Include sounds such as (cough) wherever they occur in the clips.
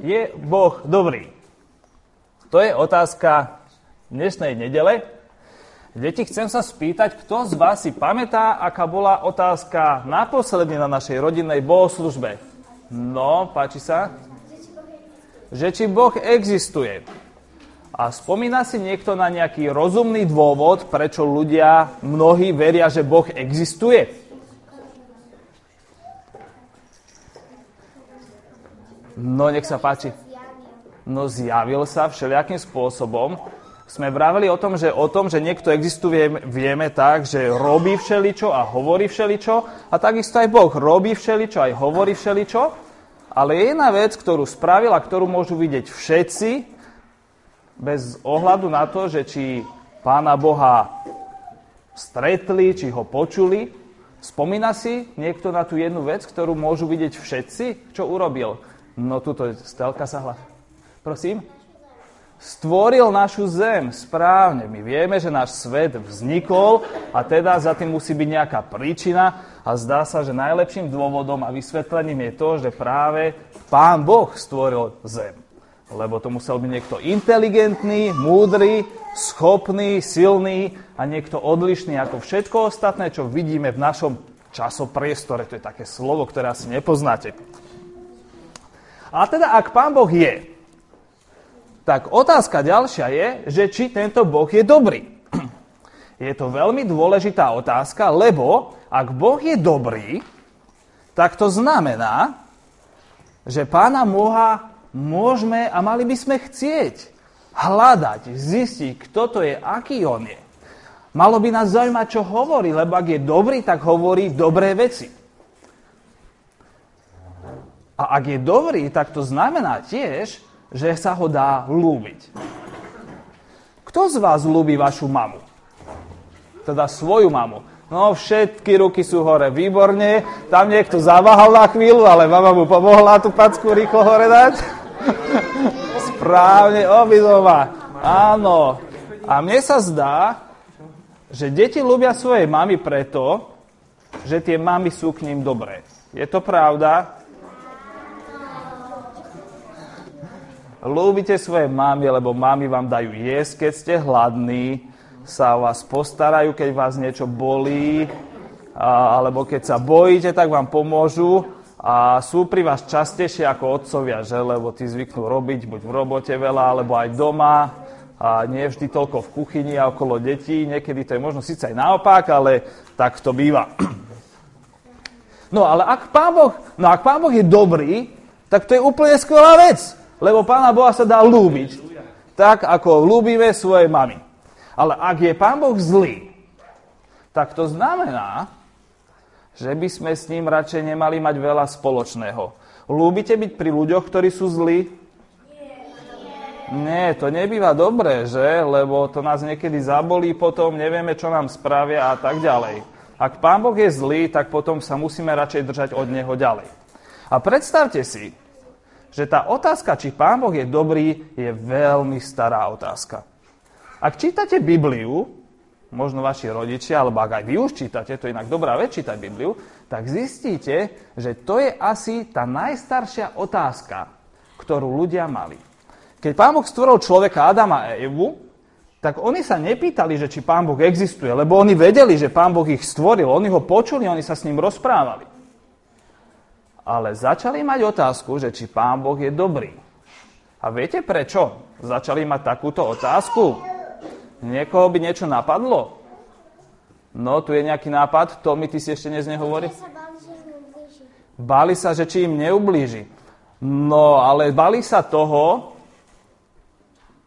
je Boh dobrý? To je otázka dnešnej nedele. Deti, chcem sa spýtať, kto z vás si pamätá, aká bola otázka naposledne na našej rodinnej bohoslužbe? No, páči sa? Že či Boh existuje. A spomína si niekto na nejaký rozumný dôvod, prečo ľudia, mnohí veria, že Boh existuje? No, nech sa páči. No, zjavil sa všelijakým spôsobom. Sme vraveli o tom, že o tom, že niekto existuje, vieme tak, že robí všeličo a hovorí všeličo. A takisto aj Boh robí všeličo, aj hovorí všeličo. Ale je jedna vec, ktorú spravil a ktorú môžu vidieť všetci, bez ohľadu na to, že či pána Boha stretli, či ho počuli. Spomína si niekto na tú jednu vec, ktorú môžu vidieť všetci? Čo urobil? No tuto stelka sa hla. Prosím? Stvoril našu zem správne. My vieme, že náš svet vznikol a teda za tým musí byť nejaká príčina a zdá sa, že najlepším dôvodom a vysvetlením je to, že práve Pán Boh stvoril zem. Lebo to musel byť niekto inteligentný, múdry, schopný, silný a niekto odlišný ako všetko ostatné, čo vidíme v našom časopriestore. To je také slovo, ktoré asi nepoznáte. A teda, ak Pán Boh je, tak otázka ďalšia je, že či tento Boh je dobrý. (clears throat) Je to veľmi dôležitá otázka, lebo ak Boh je dobrý, tak to znamená, že Pána Boha môžeme a mali by sme chcieť hľadať, zistiť, kto to je, aký on je. Malo by nás zaujímať, čo hovorí, lebo ak je dobrý, tak hovorí dobré veci. A ak je dobrý, tak to znamená tiež, že sa ho dá lúbiť. Kto z vás lúbi vašu mamu? Teda svoju mamu. No, všetky ruky sú hore, výborne. Tam niekto zaváhal na chvíľu, ale mama mu pomohla tú packu rýchlo hore dať. (laughs) Správne, obidova. Áno. A mne sa zdá, že deti ľúbia svojej mamy preto, že tie mamy sú k ním dobré. Je to pravda? Lúbite svoje mamy, lebo mamy vám dajú jesť, keď ste hladní, sa o vás postarajú, keď vás niečo bolí, alebo keď sa bojíte, tak vám pomôžu a sú pri vás častejšie ako otcovia, že? lebo tí zvyknú robiť buď v robote veľa, alebo aj doma a nie vždy toľko v kuchyni a okolo detí. Niekedy to je možno síce aj naopak, ale tak to býva. No ale ak Pán Boh, no ak Pán Boh je dobrý, tak to je úplne skvelá vec. Lebo Pána Boha sa dá lúbiť. Tak, ako lúbime svoje mamy. Ale ak je Pán Boh zlý, tak to znamená, že by sme s ním radšej nemali mať veľa spoločného. Lúbite byť pri ľuďoch, ktorí sú zlí? Nie, to nebýva dobré, že? Lebo to nás niekedy zabolí, potom nevieme, čo nám spravia a tak ďalej. Ak Pán Boh je zlý, tak potom sa musíme radšej držať od Neho ďalej. A predstavte si, že tá otázka, či Pán Boh je dobrý, je veľmi stará otázka. Ak čítate Bibliu, možno vaši rodičia, alebo ak aj vy už čítate, to je inak dobrá vec čítať Bibliu, tak zistíte, že to je asi tá najstaršia otázka, ktorú ľudia mali. Keď Pán Boh stvoril človeka Adama a Evu, tak oni sa nepýtali, že či Pán Boh existuje, lebo oni vedeli, že Pán Boh ich stvoril, oni ho počuli, oni sa s ním rozprávali ale začali mať otázku, že či Pán Boh je dobrý. A viete prečo začali mať takúto otázku? Niekoho by niečo napadlo? No, tu je nejaký nápad, to mi ty si ešte dnes nehovorí. Bali sa, že či im neublíži. No, ale bali sa toho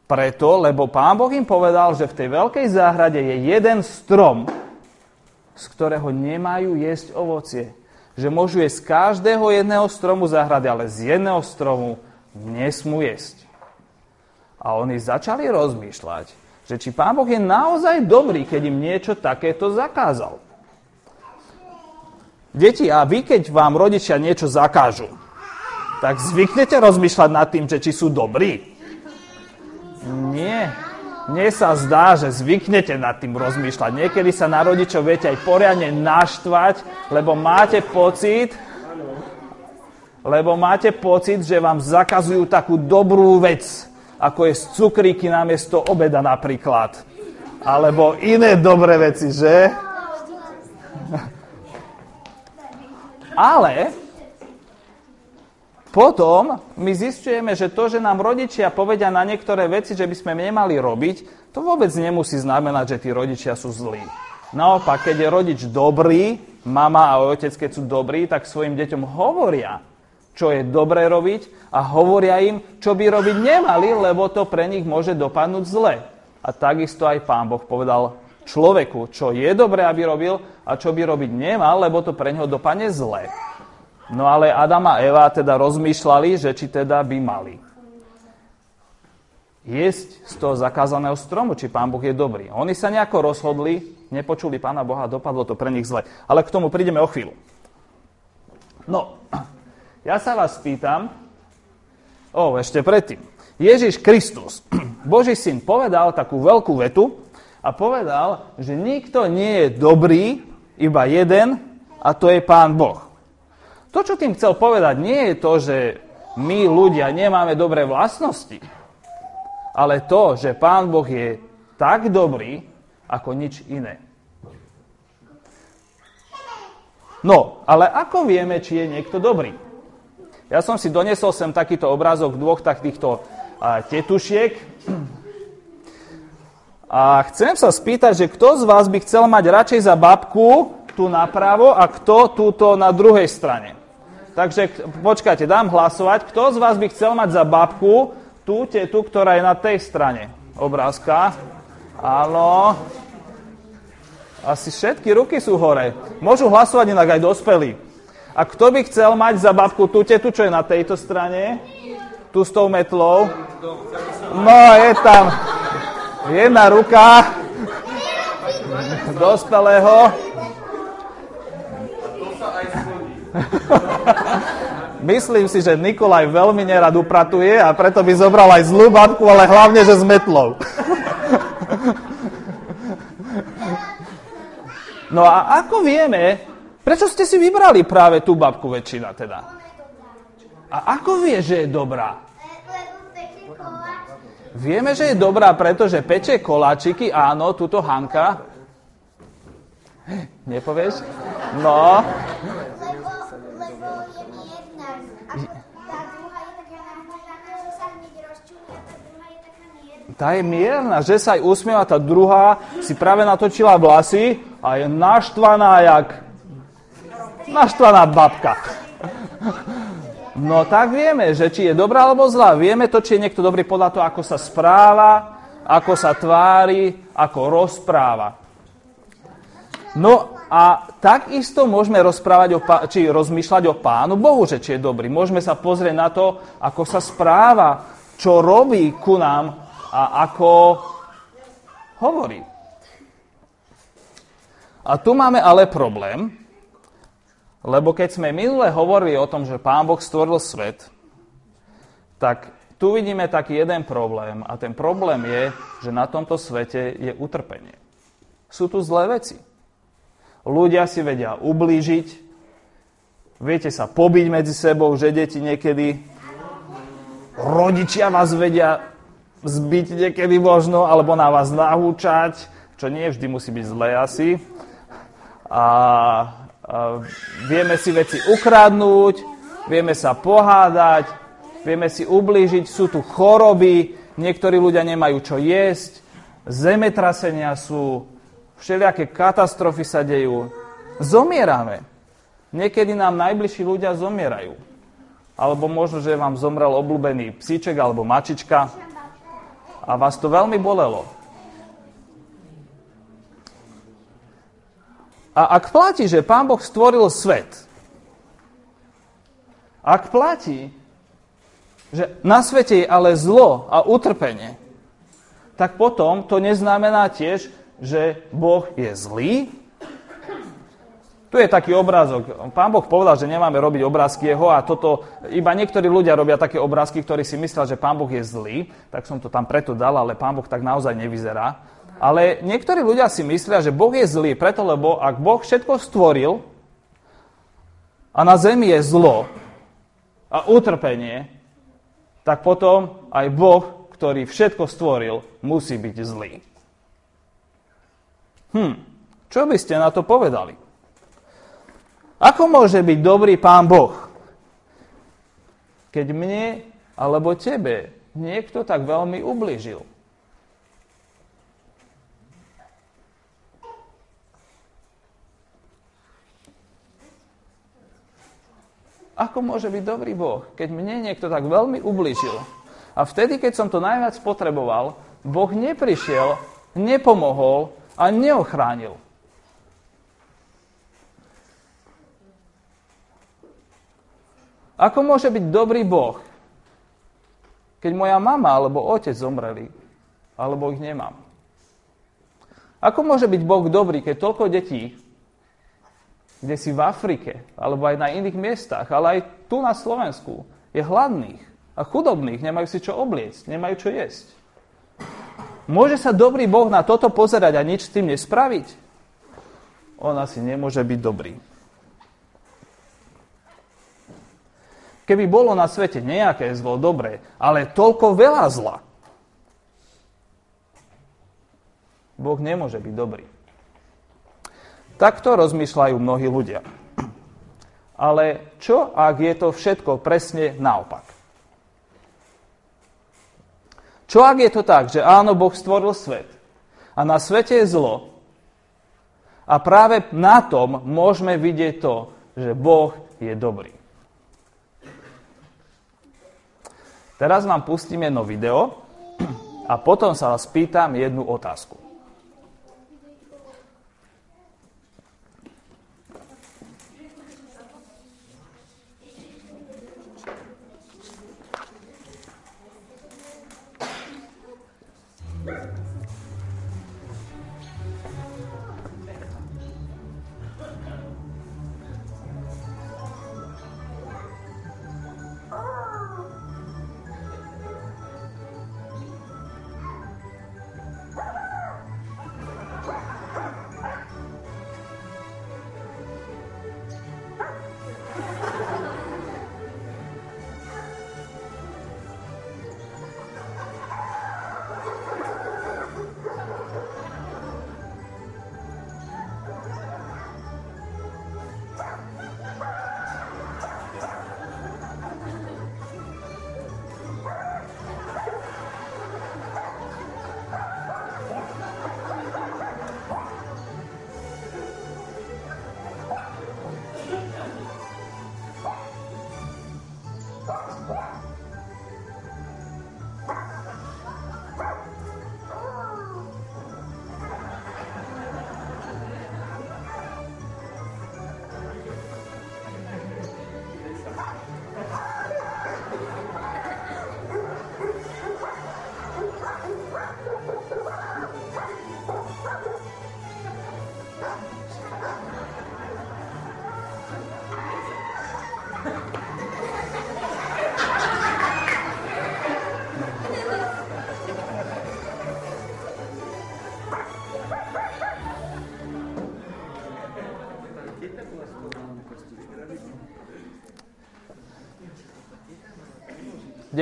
preto, lebo Pán Boh im povedal, že v tej veľkej záhrade je jeden strom, z ktorého nemajú jesť ovocie že môžu jesť z každého jedného stromu záhrady, ale z jedného stromu nesmú jesť. A oni začali rozmýšľať, že či Pán Boh je naozaj dobrý, keď im niečo takéto zakázal. Deti, a vy, keď vám rodičia niečo zakážu, tak zvyknete rozmýšľať nad tým, že či sú dobrí? Nie. Mne sa zdá, že zvyknete nad tým rozmýšľať. Niekedy sa na rodičov viete aj poriadne naštvať, lebo máte pocit, lebo máte pocit, že vám zakazujú takú dobrú vec, ako je z cukríky namiesto obeda napríklad. Alebo iné dobré veci, že? (laughs) Ale potom my zistujeme, že to, že nám rodičia povedia na niektoré veci, že by sme nemali robiť, to vôbec nemusí znamenať, že tí rodičia sú zlí. Naopak, keď je rodič dobrý, mama a otec, keď sú dobrí, tak svojim deťom hovoria, čo je dobré robiť a hovoria im, čo by robiť nemali, lebo to pre nich môže dopadnúť zle. A takisto aj pán Boh povedal človeku, čo je dobré, aby robil a čo by robiť nemal, lebo to pre neho dopadne zle. No ale Adam a Eva teda rozmýšľali, že či teda by mali jesť z toho zakázaného stromu, či pán Boh je dobrý. Oni sa nejako rozhodli, nepočuli pána Boha, dopadlo to pre nich zle. Ale k tomu prídeme o chvíľu. No, (clears throat) ja sa vás pýtam, o, ešte predtým. Ježiš Kristus, (clears throat) Boží syn, povedal takú veľkú vetu a povedal, že nikto nie je dobrý, iba jeden, a to je pán Boh. To, čo tým chcel povedať, nie je to, že my ľudia nemáme dobré vlastnosti, ale to, že pán Boh je tak dobrý, ako nič iné. No, ale ako vieme, či je niekto dobrý? Ja som si donesol sem takýto obrázok dvoch takýchto tetušiek. A chcem sa spýtať, že kto z vás by chcel mať radšej za babku tu napravo a kto túto na druhej strane? Takže počkajte, dám hlasovať. Kto z vás by chcel mať za babku tú tetu, ktorá je na tej strane obrázka? Áno. Asi všetky ruky sú hore. Môžu hlasovať inak aj dospelí. A kto by chcel mať za babku tú tetu, čo je na tejto strane? Tu s tou metlou? No, je tam jedna ruka dospelého. (laughs) Myslím si, že Nikolaj veľmi nerad upratuje a preto by zobral aj zlú babku, ale hlavne, že s metlou. (laughs) No a ako vieme, prečo ste si vybrali práve tú babku väčšina teda? A ako vie, že je dobrá? Vieme, že je dobrá, pretože peče koláčiky, áno, túto Hanka. Nepovieš? No. Tá je mierna, že sa aj usmieva, tá druhá si práve natočila vlasy a je naštvaná jak naštvaná babka. No tak vieme, že či je dobrá alebo zlá. Vieme to, či je niekto dobrý podľa toho, ako sa správa, ako sa tvári, ako rozpráva. No a takisto môžeme rozprávať o, či rozmýšľať o Pánu Bohu, že či je dobrý. Môžeme sa pozrieť na to, ako sa správa, čo robí ku nám a ako hovorí. A tu máme ale problém, lebo keď sme minule hovorili o tom, že Pán Boh stvoril svet, tak tu vidíme taký jeden problém. A ten problém je, že na tomto svete je utrpenie. Sú tu zlé veci. Ľudia si vedia ublížiť, viete sa pobiť medzi sebou, že deti niekedy, rodičia vás vedia zbiť niekedy možno, alebo na vás nahúčať, čo nie vždy musí byť zlé asi a, a vieme si veci ukradnúť, vieme sa pohádať, vieme si ublížiť, sú tu choroby, niektorí ľudia nemajú čo jesť, zemetrasenia sú, všelijaké katastrofy sa dejú. Zomierame. Niekedy nám najbližší ľudia zomierajú. Alebo možno, že vám zomrel obľúbený psíček alebo mačička a vás to veľmi bolelo. A ak platí, že Pán Boh stvoril svet, ak platí, že na svete je ale zlo a utrpenie, tak potom to neznamená tiež, že Boh je zlý. Tu je taký obrázok. Pán Boh povedal, že nemáme robiť obrázky jeho a toto, iba niektorí ľudia robia také obrázky, ktorí si myslia, že Pán Boh je zlý, tak som to tam preto dal, ale Pán Boh tak naozaj nevyzerá. Ale niektorí ľudia si myslia, že Boh je zlý, preto lebo ak Boh všetko stvoril a na zemi je zlo, a utrpenie, tak potom aj Boh, ktorý všetko stvoril, musí byť zlý. Hm, čo by ste na to povedali? Ako môže byť dobrý pán Boh, keď mne alebo tebe niekto tak veľmi ubližil? Ako môže byť dobrý Boh, keď mne niekto tak veľmi ubližil? A vtedy, keď som to najviac potreboval, Boh neprišiel, nepomohol a neochránil. Ako môže byť dobrý Boh, keď moja mama alebo otec zomreli, alebo ich nemám? Ako môže byť Boh dobrý, keď toľko detí, kde si v Afrike, alebo aj na iných miestach, ale aj tu na Slovensku, je hladných a chudobných, nemajú si čo obliecť, nemajú čo jesť. Môže sa dobrý Boh na toto pozerať a nič s tým nespraviť? On asi nemôže byť dobrý. Keby bolo na svete nejaké zlo, dobré, ale toľko veľa zla, Boh nemôže byť dobrý. Takto rozmýšľajú mnohí ľudia. Ale čo, ak je to všetko presne naopak? Čo, ak je to tak, že áno, Boh stvoril svet a na svete je zlo a práve na tom môžeme vidieť to, že Boh je dobrý. Teraz vám pustím jedno video a potom sa vás pýtam jednu otázku.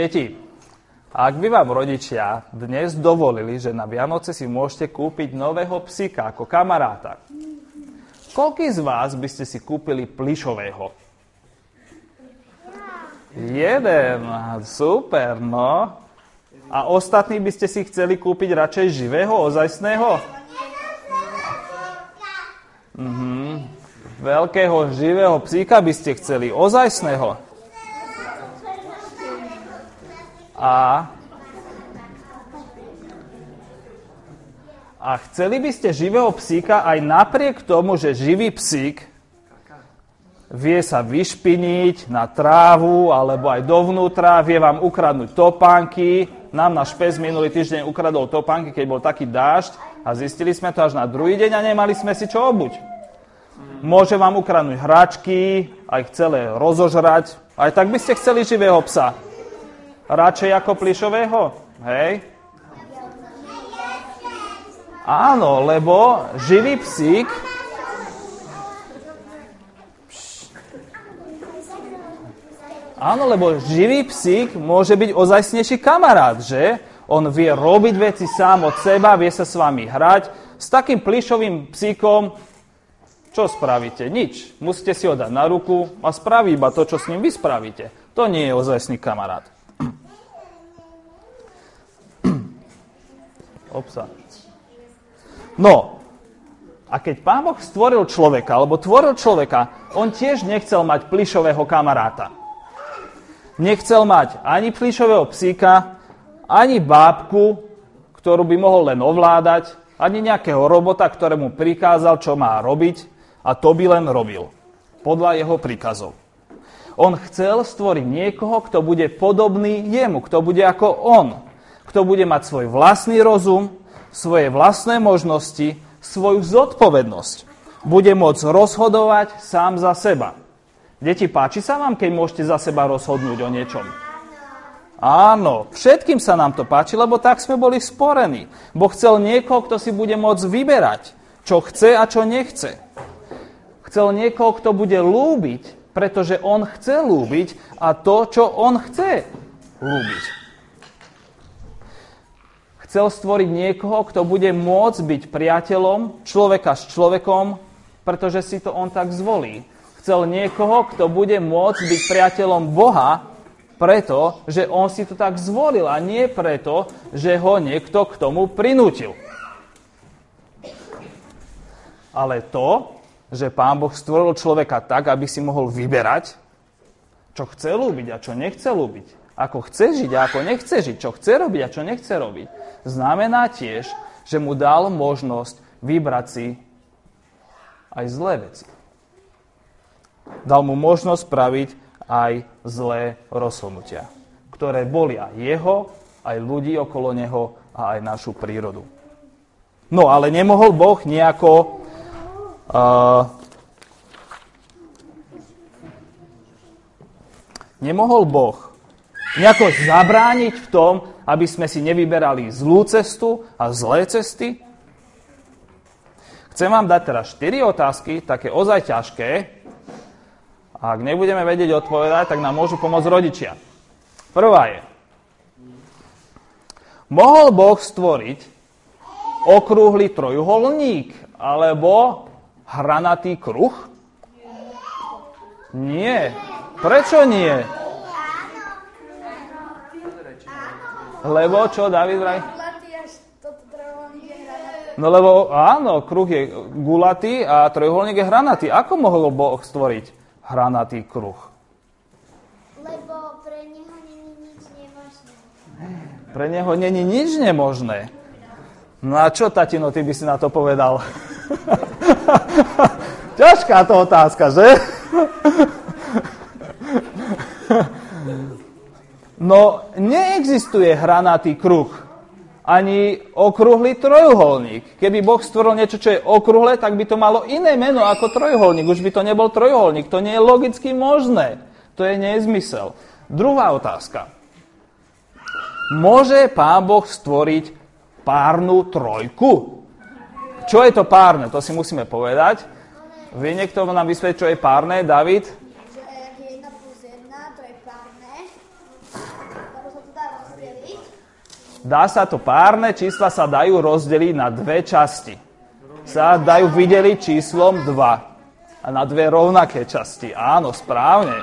Deti, ak by vám rodičia dnes dovolili, že na Vianoce si môžete kúpiť nového psíka ako kamaráta, koľký z vás by ste si kúpili plišového? Jeden, super, no. A ostatní by ste si chceli kúpiť radšej živého, ozajstného? Mhm. Veľkého živého psíka by ste chceli, ozajstného. A, a chceli by ste živého psíka aj napriek tomu, že živý psík vie sa vyšpiniť na trávu alebo aj dovnútra, vie vám ukradnúť topánky. Nám náš pes minulý týždeň ukradol topánky, keď bol taký dážď a zistili sme to až na druhý deň a nemali sme si čo obuť. Môže vám ukradnúť hračky, aj celé rozožrať. Aj tak by ste chceli živého psa radšej ako plišového? Hej? Áno, lebo živý psík Áno, lebo živý psík môže byť ozajstnejší kamarát, že? On vie robiť veci sám od seba, vie sa s vami hrať. S takým plišovým psíkom čo spravíte? Nič. Musíte si ho dať na ruku a spraví iba to, čo s ním vy spravíte. To nie je ozajstný kamarát. Opsa. No, a keď Pán Boh stvoril človeka, alebo tvoril človeka, on tiež nechcel mať plišového kamaráta. Nechcel mať ani plišového psíka, ani bábku, ktorú by mohol len ovládať, ani nejakého robota, ktorému prikázal, čo má robiť a to by len robil. Podľa jeho príkazov. On chcel stvoriť niekoho, kto bude podobný jemu, kto bude ako on, kto bude mať svoj vlastný rozum, svoje vlastné možnosti, svoju zodpovednosť. Bude môcť rozhodovať sám za seba. Deti, páči sa vám, keď môžete za seba rozhodnúť o niečom? Áno, všetkým sa nám to páči, lebo tak sme boli sporení. Boh chcel niekoho, kto si bude môcť vyberať, čo chce a čo nechce. Chcel niekoho, kto bude lúbiť, pretože on chce lúbiť a to, čo on chce lúbiť. Chcel stvoriť niekoho, kto bude môcť byť priateľom človeka s človekom, pretože si to on tak zvolí. Chcel niekoho, kto bude môcť byť priateľom Boha, preto, že on si to tak zvolil a nie preto, že ho niekto k tomu prinútil. Ale to, že Pán Boh stvoril človeka tak, aby si mohol vyberať, čo chce ľúbiť a čo nechce ľúbiť, ako chce žiť a ako nechce žiť, čo chce robiť a čo nechce robiť, znamená tiež, že mu dal možnosť vybrať si aj zlé veci. Dal mu možnosť spraviť aj zlé rozhodnutia, ktoré boli aj jeho, aj ľudí okolo neho a aj našu prírodu. No ale nemohol Boh nejako uh, nemohol Boh nejako zabrániť v tom, aby sme si nevyberali zlú cestu a zlé cesty? Chcem vám dať teraz 4 otázky, také ozaj ťažké. A ak nebudeme vedieť odpovedať, tak nám môžu pomôcť rodičia. Prvá je. Mohol Boh stvoriť okrúhly trojuholník alebo hranatý kruh? Nie. Prečo nie? Lebo čo, David vraj? No lebo áno, kruh je gulatý a trojuholník je hranatý. Ako mohol Boh stvoriť hranatý kruh? Lebo pre neho není nič nemožné. Pre neho není nič nemožné. No a čo, tatino, ty by si na to povedal? (laughs) Ťažká to otázka, že? (laughs) No, neexistuje hranatý kruh, ani okrúhly trojuholník. Keby Boh stvoril niečo, čo je okrúhle, tak by to malo iné meno ako trojuholník. Už by to nebol trojuholník. To nie je logicky možné. To je nezmysel. Druhá otázka. Môže Pán Boh stvoriť párnu trojku? Čo je to párne? To si musíme povedať. Vie niekto nám vysvetliť, čo je párne, David? Dá sa to párne čísla sa dajú rozdeliť na dve časti. Sa dajú vydeliť číslom 2. A na dve rovnaké časti. Áno, správne.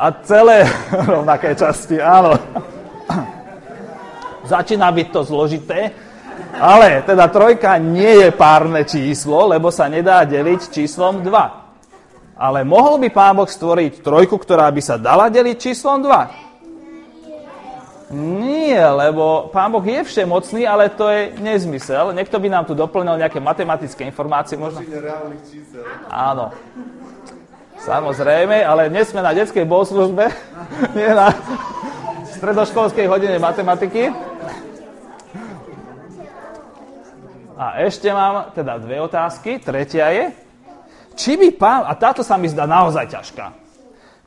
A celé (laughs) rovnaké časti, áno. (clears throat) Začína byť to zložité, ale teda trojka nie je párne číslo, lebo sa nedá deliť číslom 2. Ale mohol by Pán Boh stvoriť trojku, ktorá by sa dala deliť číslom 2? Nie, lebo Pán Boh je všemocný, ale to je nezmysel. Niekto by nám tu doplnil nejaké matematické informácie. Možno... Áno. Samozrejme, ale dnes sme na detskej bohoslužbe, (laughs) nie na stredoškolskej hodine matematiky. A ešte mám teda dve otázky. Tretia je, či by pán, a táto sa mi zdá naozaj ťažká,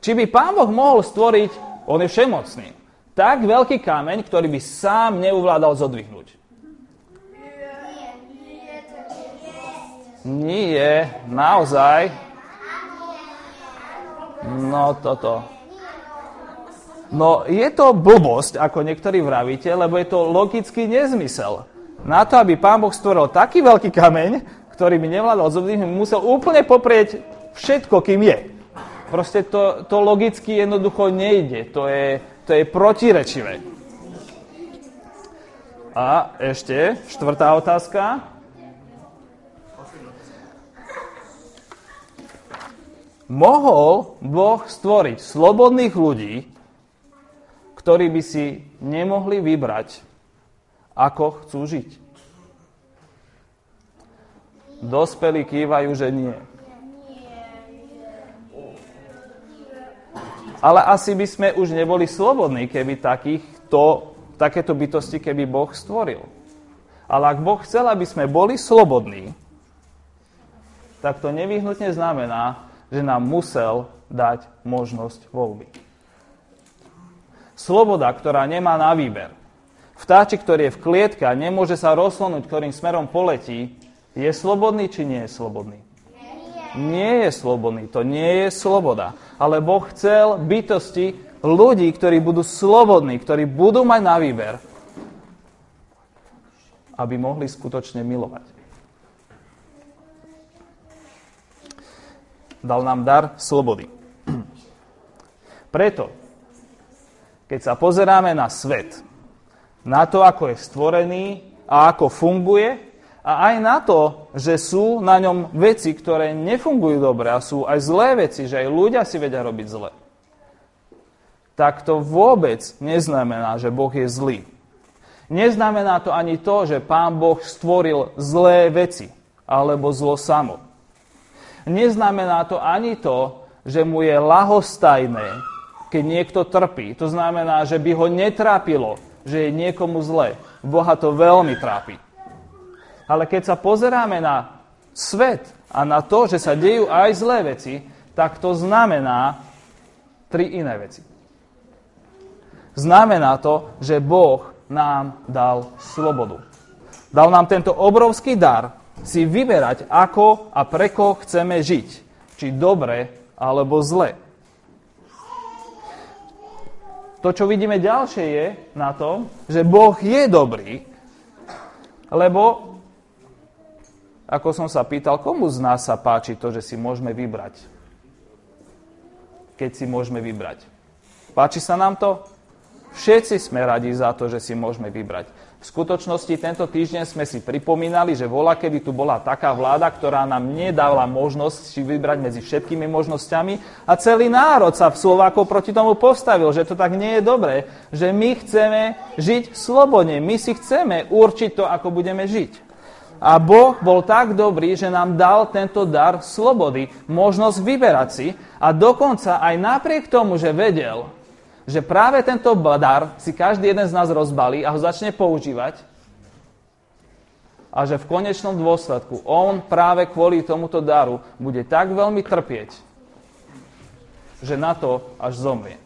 či by pán Boh mohol stvoriť, on je všemocný, tak veľký kameň, ktorý by sám neuvládal zodvihnúť. Nie, naozaj. No toto. No je to blbosť, ako niektorí vravíte, lebo je to logický nezmysel. Na to, aby pán Boh stvoril taký veľký kameň, ktorý by nevládal zobným, musel úplne poprieť všetko, kým je. Proste to, to logicky jednoducho nejde. To je, to je protirečivé. A ešte štvrtá otázka. Mohol Boh stvoriť slobodných ľudí, ktorí by si nemohli vybrať, ako chcú žiť? Dospelí kývajú, že nie. Ale asi by sme už neboli slobodní, keby takýchto, takéto bytosti, keby Boh stvoril. Ale ak Boh chcel, aby sme boli slobodní, tak to nevyhnutne znamená, že nám musel dať možnosť voľby. Sloboda, ktorá nemá na výber. Vtáčik, ktorý je v klietke a nemôže sa rozslonúť, ktorým smerom poletí, je slobodný či nie je slobodný? Nie je slobodný. To nie je sloboda. Ale Boh chcel bytosti ľudí, ktorí budú slobodní, ktorí budú mať na výber, aby mohli skutočne milovať. Dal nám dar slobody. Preto, keď sa pozeráme na svet, na to, ako je stvorený a ako funguje, a aj na to, že sú na ňom veci, ktoré nefungujú dobre a sú aj zlé veci, že aj ľudia si vedia robiť zle. Tak to vôbec neznamená, že Boh je zlý. Neznamená to ani to, že Pán Boh stvoril zlé veci alebo zlo samo. Neznamená to ani to, že mu je lahostajné, keď niekto trpí. To znamená, že by ho netrápilo, že je niekomu zle. Boha to veľmi trápi. Ale keď sa pozeráme na svet a na to, že sa dejú aj zlé veci, tak to znamená tri iné veci. Znamená to, že Boh nám dal slobodu. Dal nám tento obrovský dar si vyberať, ako a pre koho chceme žiť. Či dobre, alebo zle. To, čo vidíme ďalšie, je na tom, že Boh je dobrý, lebo ako som sa pýtal, komu z nás sa páči to, že si môžeme vybrať? Keď si môžeme vybrať. Páči sa nám to? Všetci sme radi za to, že si môžeme vybrať. V skutočnosti tento týždeň sme si pripomínali, že vola, kedy tu bola taká vláda, ktorá nám nedala možnosť si vybrať medzi všetkými možnosťami a celý národ sa v Slovákov proti tomu postavil, že to tak nie je dobré, že my chceme žiť slobodne, my si chceme určiť to, ako budeme žiť. A Boh bol tak dobrý, že nám dal tento dar slobody, možnosť vyberať si a dokonca aj napriek tomu, že vedel, že práve tento dar si každý jeden z nás rozbalí a ho začne používať a že v konečnom dôsledku on práve kvôli tomuto daru bude tak veľmi trpieť, že na to až zomrie.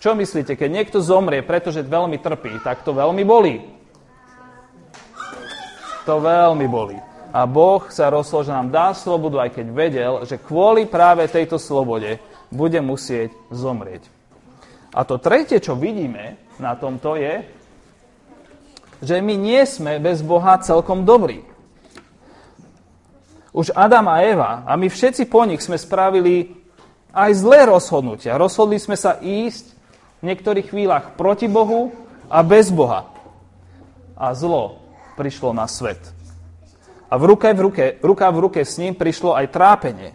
Čo myslíte, keď niekto zomrie, pretože veľmi trpí, tak to veľmi bolí to veľmi bolí. A Boh sa rozhodol, že nám dá slobodu, aj keď vedel, že kvôli práve tejto slobode bude musieť zomrieť. A to tretie, čo vidíme na tomto je, že my nie sme bez Boha celkom dobrí. Už Adam a Eva a my všetci po nich sme spravili aj zlé rozhodnutia. Rozhodli sme sa ísť v niektorých chvíľach proti Bohu a bez Boha. A zlo prišlo na svet. A v ruke v ruke, ruka v ruke s ním prišlo aj trápenie.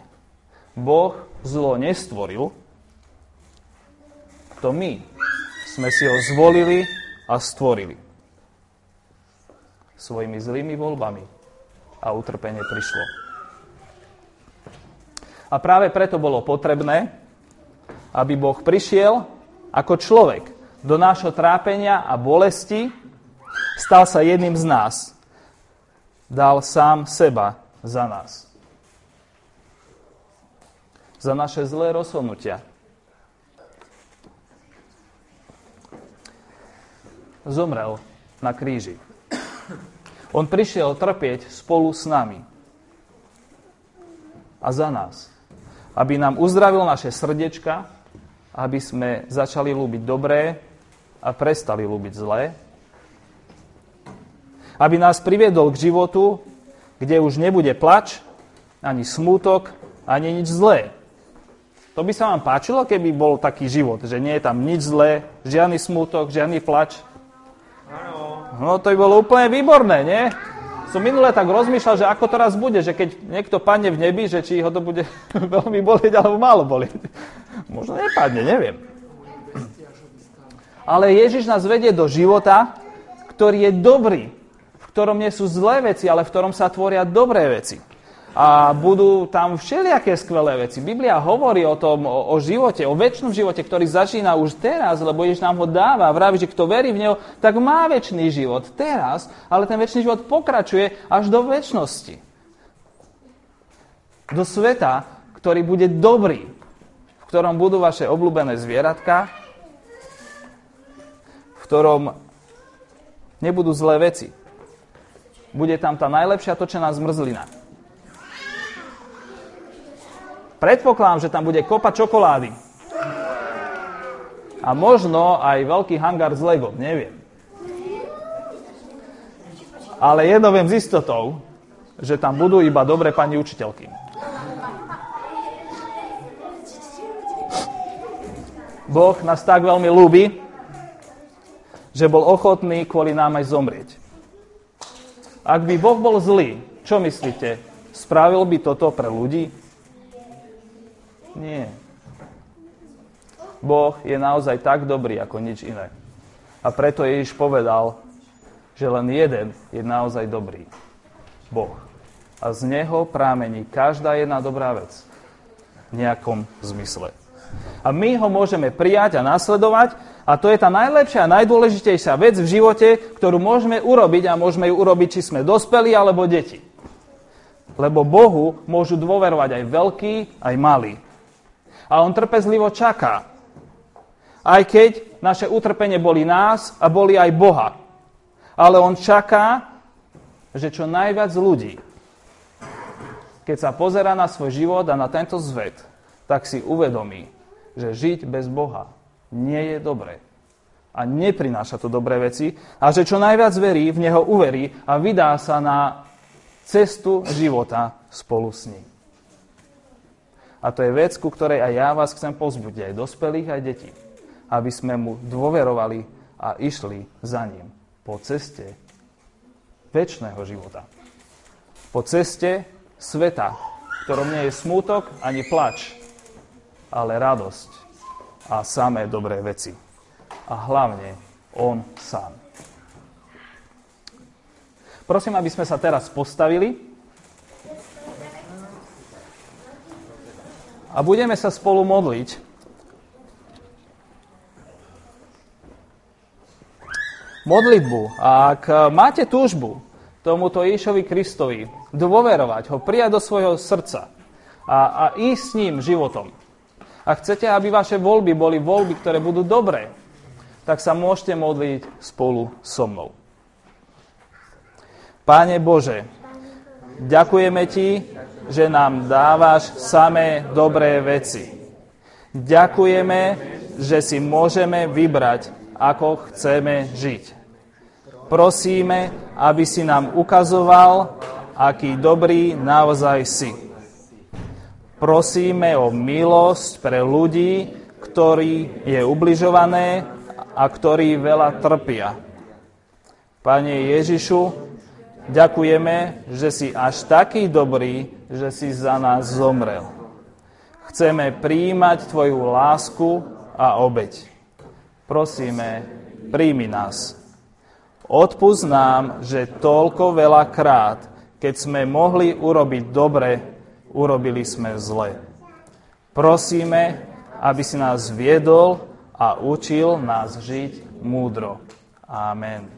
Boh zlo nestvoril, to my sme si ho zvolili a stvorili. Svojimi zlými voľbami a utrpenie prišlo. A práve preto bolo potrebné, aby Boh prišiel ako človek do nášho trápenia a bolesti Stal sa jedným z nás. Dal sám seba za nás. Za naše zlé rozhodnutia. Zomrel na kríži. On prišiel trpieť spolu s nami. A za nás. Aby nám uzdravil naše srdečka, aby sme začali ľúbiť dobré a prestali ľúbiť zlé. Aby nás priviedol k životu, kde už nebude plač, ani smútok, ani nič zlé. To by sa vám páčilo, keby bol taký život, že nie je tam nič zlé, žiadny smútok, žiadny plač. No to by bolo úplne výborné, nie? Som minule tak rozmýšľal, že ako to raz bude, že keď niekto padne v nebi, že či ho to bude (laughs) veľmi bolieť alebo málo bolieť. Možno nepadne, neviem. Ale Ježiš nás vedie do života, ktorý je dobrý, ktorom nie sú zlé veci, ale v ktorom sa tvoria dobré veci a budú tam všelijaké skvelé veci. Biblia hovorí o tom, o, o živote, o väčšnom živote, ktorý začína už teraz, lebo Ježiš nám ho dáva. Vraví, že kto verí v Neho, tak má väčší život teraz, ale ten väčší život pokračuje až do väčšnosti. Do sveta, ktorý bude dobrý, v ktorom budú vaše obľúbené zvieratka, v ktorom nebudú zlé veci. Bude tam tá najlepšia točená zmrzlina Predpokladám, že tam bude kopa čokolády. A možno aj veľký hangár z Lego, neviem. Ale jedno viem s istotou, že tam budú iba dobré pani učiteľky. Boh nás tak veľmi ľúbi, že bol ochotný kvôli nám aj zomrieť. Ak by Boh bol zlý, čo myslíte? Spravil by toto pre ľudí? Nie. Boh je naozaj tak dobrý ako nič iné. A preto Ježiš povedal, že len jeden je naozaj dobrý. Boh. A z neho prámení každá jedna dobrá vec. V nejakom zmysle. A my ho môžeme prijať a nasledovať a to je tá najlepšia a najdôležitejšia vec v živote, ktorú môžeme urobiť a môžeme ju urobiť, či sme dospelí alebo deti. Lebo Bohu môžu dôverovať aj veľkí, aj malí. A on trpezlivo čaká. Aj keď naše utrpenie boli nás a boli aj Boha. Ale on čaká, že čo najviac ľudí, keď sa pozera na svoj život a na tento zvet, tak si uvedomí, že žiť bez Boha nie je dobré. A neprináša to dobré veci. A že čo najviac verí, v Neho uverí a vydá sa na cestu života spolu s ním. A to je vec, ku ktorej aj ja vás chcem pozbudiť, aj dospelých, aj detí. Aby sme mu dôverovali a išli za ním po ceste väčšného života. Po ceste sveta, v ktorom nie je smútok ani plač, ale radosť a samé dobré veci. A hlavne on sám. Prosím, aby sme sa teraz postavili a budeme sa spolu modliť. Modlitbu. A ak máte túžbu tomuto Ježišovi Kristovi dôverovať, ho prijať do svojho srdca a, a ísť s ním životom, a chcete, aby vaše voľby boli voľby, ktoré budú dobré, tak sa môžete modliť spolu so mnou. Páne Bože, ďakujeme Ti, že nám dávaš samé dobré veci. Ďakujeme, že si môžeme vybrať, ako chceme žiť. Prosíme, aby si nám ukazoval, aký dobrý naozaj si. Prosíme o milosť pre ľudí, ktorí je ubližované a ktorí veľa trpia. Pane Ježišu, Ďakujeme, že si až taký dobrý, že si za nás zomrel. Chceme príjmať Tvoju lásku a obeď. Prosíme, príjmi nás. Odpust nám, že toľko veľa krát, keď sme mohli urobiť dobre, urobili sme zle. Prosíme, aby si nás viedol a učil nás žiť múdro. Amen.